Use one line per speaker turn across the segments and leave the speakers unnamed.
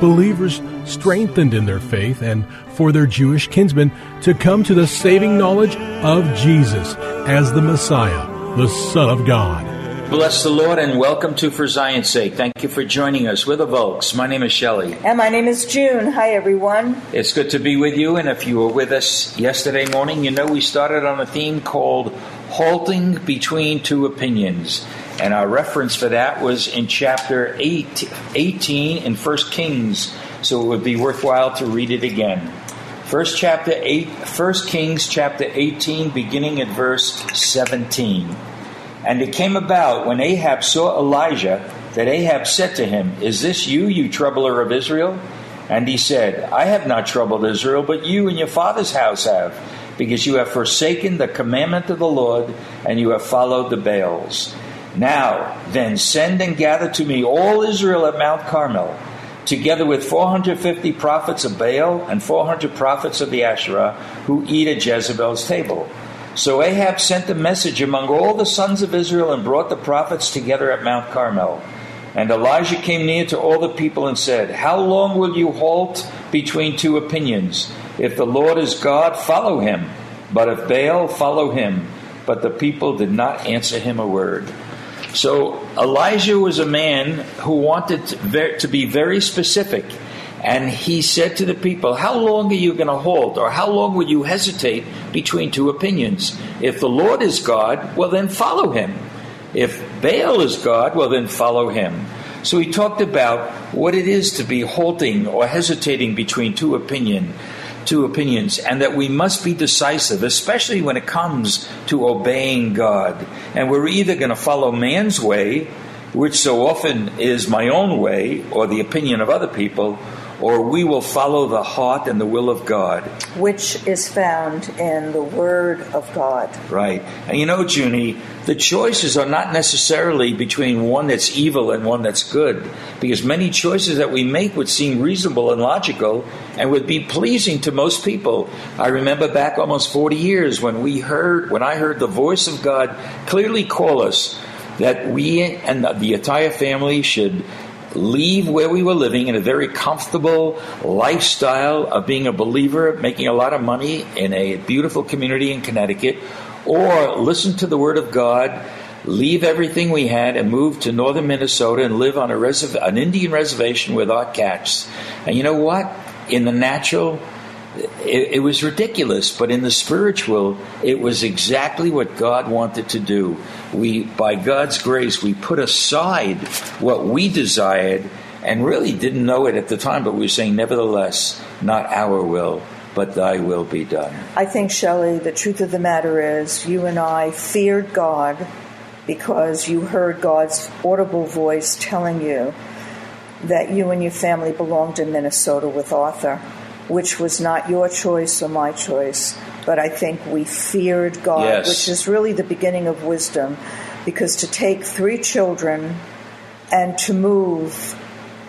Believers strengthened in their faith and for their Jewish kinsmen to come to the saving knowledge of Jesus as the Messiah, the Son of God.
Bless the Lord and welcome to For Zion's Sake. Thank you for joining us. We're the Volks. My name is Shelley.
And my name is June. Hi, everyone.
It's good to be with you. And if you were with us yesterday morning, you know we started on a theme called Halting Between Two Opinions. And our reference for that was in chapter 8, 18 in 1 Kings. So it would be worthwhile to read it again. First chapter 8, 1 Kings chapter 18, beginning at verse 17. And it came about when Ahab saw Elijah that Ahab said to him, Is this you, you troubler of Israel? And he said, I have not troubled Israel, but you and your father's house have, because you have forsaken the commandment of the Lord, and you have followed the Baals. Now, then, send and gather to me all Israel at Mount Carmel, together with 450 prophets of Baal and 400 prophets of the Asherah, who eat at Jezebel's table. So Ahab sent a message among all the sons of Israel and brought the prophets together at Mount Carmel. And Elijah came near to all the people and said, How long will you halt between two opinions? If the Lord is God, follow him. But if Baal, follow him. But the people did not answer him a word. So Elijah was a man who wanted to be very specific. And he said to the people, How long are you going to hold, or how long will you hesitate between two opinions? If the Lord is God, well, then follow him. If Baal is God, well, then follow him. So he talked about what it is to be halting or hesitating between two opinion, two opinions, and that we must be decisive, especially when it comes to obeying God. And we're either going to follow man's way, which so often is my own way or the opinion of other people, or we will follow the heart and the will of God.
Which is found in the Word of God.
Right. And you know, Junie, the choices are not necessarily between one that's evil and one that's good, because many choices that we make would seem reasonable and logical and would be pleasing to most people. I remember back almost 40 years when we heard, when I heard the voice of God clearly call us that we and the entire family should leave where we were living in a very comfortable lifestyle of being a believer, making a lot of money in a beautiful community in Connecticut, or listen to the Word of God, leave everything we had, and move to northern Minnesota and live on a reserv- an Indian reservation with our cats. And you know what? In the natural, it, it, was ridiculous, but in the spiritual, it was exactly what God wanted to do. We, by God's grace, we put aside what we desired and really didn't know it at the time, but we were saying, nevertheless, not our will, but thy will be done.
I think, Shelley, the truth of the matter is you and I feared God because you heard God's audible voice telling you that you and your family belonged in Minnesota with Arthur which was not your choice or my choice, but I think we feared God,
yes.
which is really the beginning of wisdom, because to take three children and to move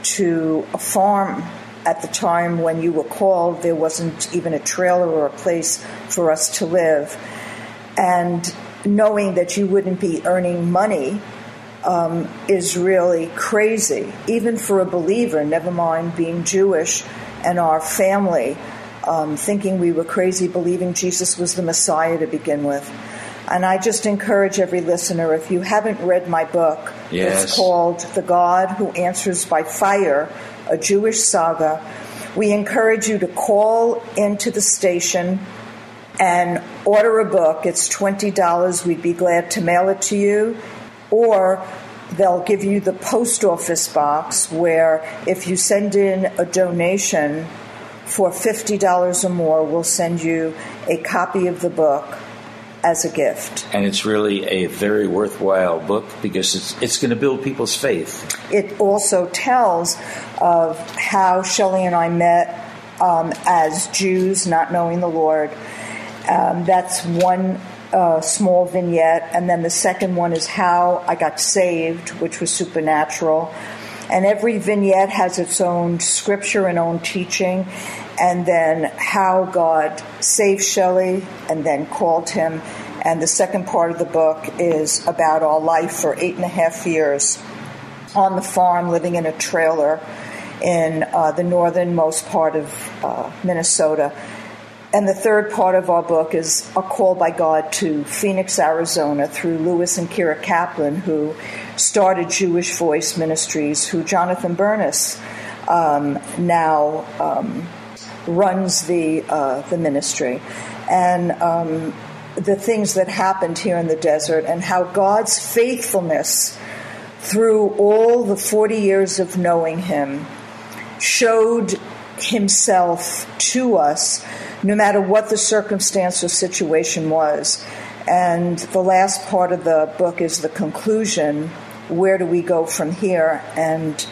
to a farm at the time when you were called, there wasn't even a trailer or a place for us to live. And knowing that you wouldn't be earning money um, is really crazy, even for a believer, never mind being Jewish and our family um, thinking we were crazy, believing Jesus was the Messiah to begin with. And I just encourage every listener if you haven't read my book,
yes.
it's called The God Who Answers by Fire, a Jewish saga, We encourage you to call into the station and order a book. It's $20. We'd be glad to mail it to you. Or they'll give you the post office box where if you send in a donation for $50 or more, we'll send you a copy of the book as a gift.
And it's really a very worthwhile book because it's, it's going to build people's faith.
It also tells of how Shelley and I met um, as Jews, not knowing the Lord. Um, that's one uh, small vignette. And then the second one is how I got saved, which was supernatural. And every vignette has its own scripture and own teaching. And then how God saved Shelley and then called him. And the second part of the book is about our life for eight and a half years on the farm, living in a trailer in uh, the northernmost part of uh, Minnesota. And the third part of our book is a call by God to Phoenix, Arizona, through Lewis and Kira Kaplan, who started Jewish Voice Ministries, who Jonathan Bernis um, now um, runs the uh, the ministry, and um, the things that happened here in the desert, and how God's faithfulness through all the forty years of knowing Him showed Himself to us no matter what the circumstance or situation was. And the last part of the book is the conclusion where do we go from here? And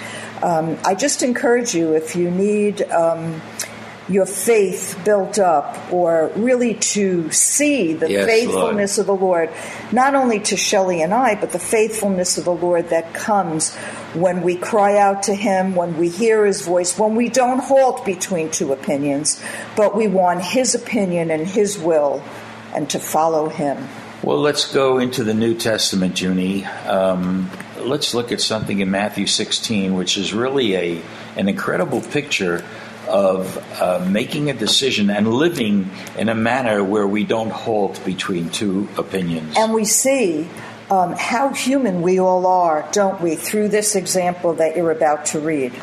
um, I just encourage you if you need. Um, your faith built up, or really to see the
Yes,
faithfulness of the Lord, not only to Shelley and I, but the faithfulness of the Lord that comes when we cry out to Him, when we hear His voice, when we don't halt between two opinions, but we want His opinion and His will and to follow Him.
Well, let's go into the New Testament, Junie. Um, let's look at something in Matthew 16, which is really a an incredible picture of uh, making a decision and living in a manner where we don't halt between two opinions.
And we see um, how human we all are, don't we, through this example that you're about to read.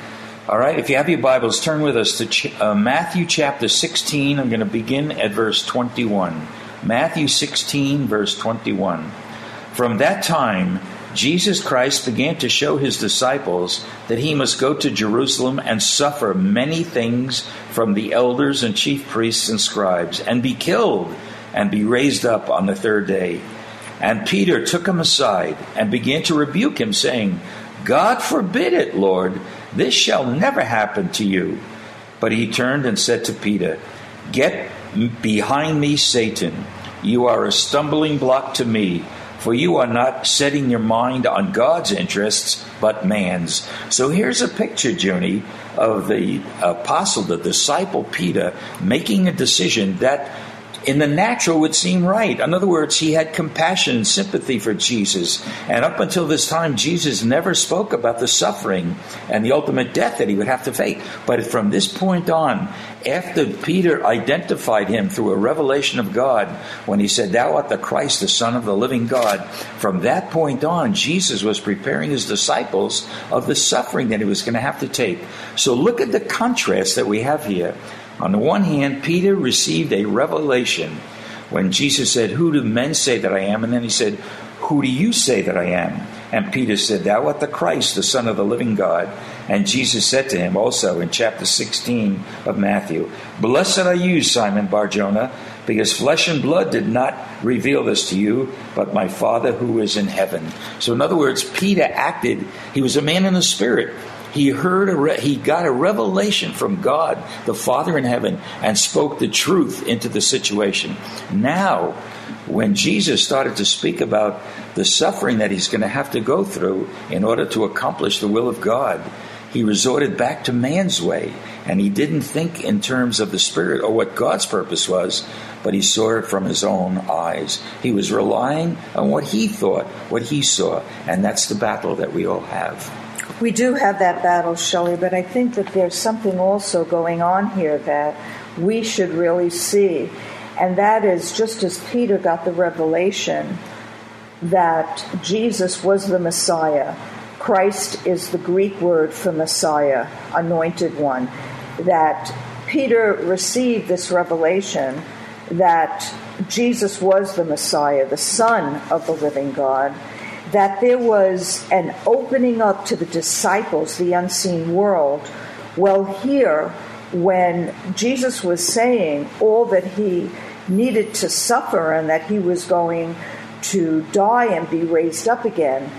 All right, if you have your Bibles, turn with us to ch- uh, Matthew chapter 16. I'm going to begin at verse 21. Matthew 16, verse 21. From that time, Jesus Christ began to show his disciples that he must go to Jerusalem and suffer many things from the elders and chief priests and scribes, and be killed, and be raised up on the third day. And Peter took him aside and began to rebuke him, saying, God forbid it, Lord, this shall never happen to you. But he turned and said to Peter, Get behind me, Satan. You are a stumbling block to me for you are not setting your mind on God's interests, but man's. So here's a picture, Junie, of the apostle, the disciple Peter, making a decision that in the natural would seem right. In other words, he had compassion and sympathy for Jesus. And up until this time, Jesus never spoke about the suffering and the ultimate death that he would have to face. But from this point on, after Peter identified him through a revelation of God, when he said, Thou art the Christ, the Son of the living God, from that point on, Jesus was preparing his disciples of the suffering that he was going to have to take. So look at the contrast that we have here. On the one hand, Peter received a revelation when Jesus said, Who do men say that I am? And then he said, Who do you say that I am? And Peter said, Thou art the Christ, the Son of the living God. And Jesus said to him also in chapter 16 of Matthew, Blessed are you, Simon Barjona, because flesh and blood did not reveal this to you, but my Father who is in heaven. So, in other words, Peter acted, he was a man in the Spirit. He heard, a re- he got a revelation from God, the Father in heaven, and spoke the truth into the situation. Now, when Jesus started to speak about the suffering that he's going to have to go through in order to accomplish the will of God, he resorted back to man's way. And he didn't think in terms of the Spirit or what God's purpose was, but he saw it from his own eyes. He was relying on what he thought, what he saw. And that's the battle that we all have.
We do have that battle, Shelley, but I think that there's something also going on here that we should really see. And that is just as Peter got the revelation that Jesus was the Messiah, Christ is the Greek word for Messiah, anointed one. that Peter received this revelation that Jesus was the Messiah, the Son of the living God, that there was an opening up to the disciples, the unseen world. Well, here, when Jesus was saying all that he needed to suffer and that he was going to die and be raised up again,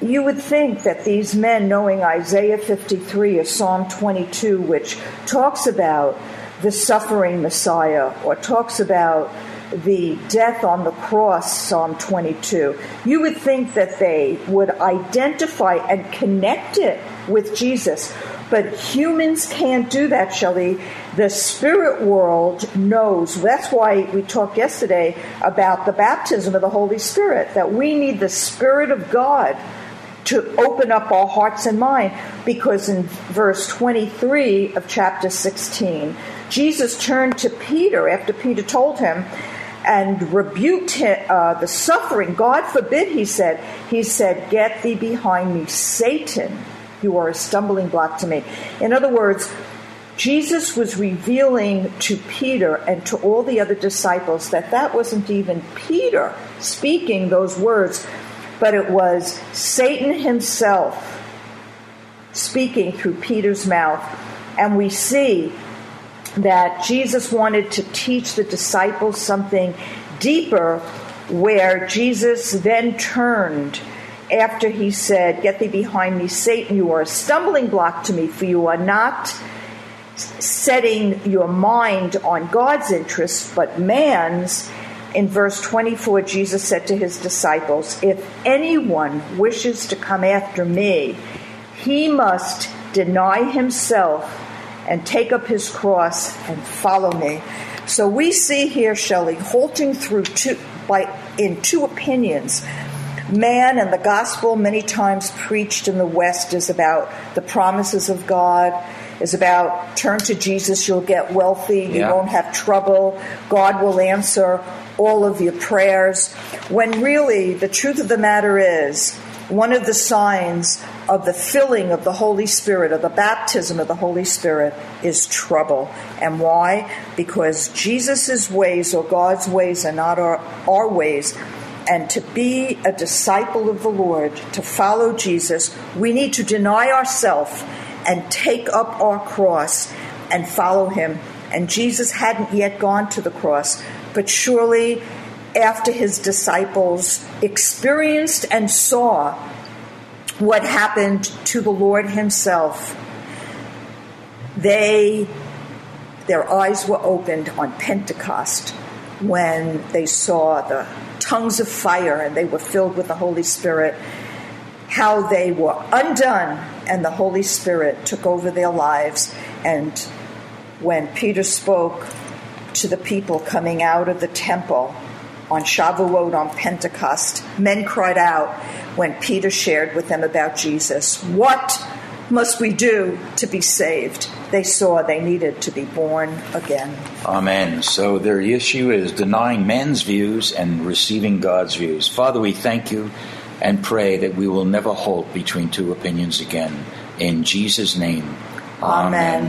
you would think that these men, knowing Isaiah 53 or Psalm 22, which talks about the suffering Messiah or talks about the death on the cross, Psalm 22, you would think that they would identify and connect it with Jesus. But humans can't do that, Shelley. The spirit world knows. That's why we talked yesterday about the baptism of the Holy Spirit, that we need the Spirit of God to open up our hearts and mind because in verse 23 of chapter 16 jesus turned to peter after peter told him and rebuked him, uh, the suffering. God forbid he said. He said get thee behind me satan. You are a stumbling block to me. In other words jesus was revealing to peter and to all the other disciples that that wasn't even peter speaking those words but it was Satan himself speaking through Peter's mouth. And we see that Jesus wanted to teach the disciples something deeper, where Jesus then turned after he said, Get thee behind me, Satan, you are a stumbling block to me, for you are not setting your mind on God's interests, but man's. In verse 24, Jesus said to his disciples, If anyone wishes to come after me, he must deny himself and take up his cross and follow me. So we see here Shelley halting through two by in two opinions. Man and the gospel many times preached in the West is about the promises of God, is about turn to Jesus, you'll get wealthy, you yeah. won't have trouble, God will answer all of your prayers, when really the truth of the matter is, one of the signs of the filling of the Holy Spirit, of the baptism of the Holy Spirit, is trouble. And why? Because Jesus' ways or God's ways are not our, our ways. And to be a disciple of the Lord, to follow Jesus, we need to deny ourselves and take up our cross and follow him. And Jesus hadn't yet gone to the cross, but surely after his disciples experienced and saw what happened to the Lord himself, they their eyes were opened on Pentecost when they saw the tongues of fire and they were filled with the Holy Spirit, how they were undone and the Holy Spirit took over their lives. And when Peter spoke to the people coming out of the temple on Shavuot, on Pentecost, men cried out when Peter shared with them about Jesus. What must we do to be saved? They saw they needed to be born again.
Amen. So their issue is denying men's views and receiving God's views. Father, we thank you and pray that we will never halt between two opinions again. In Jesus' name,
Amen.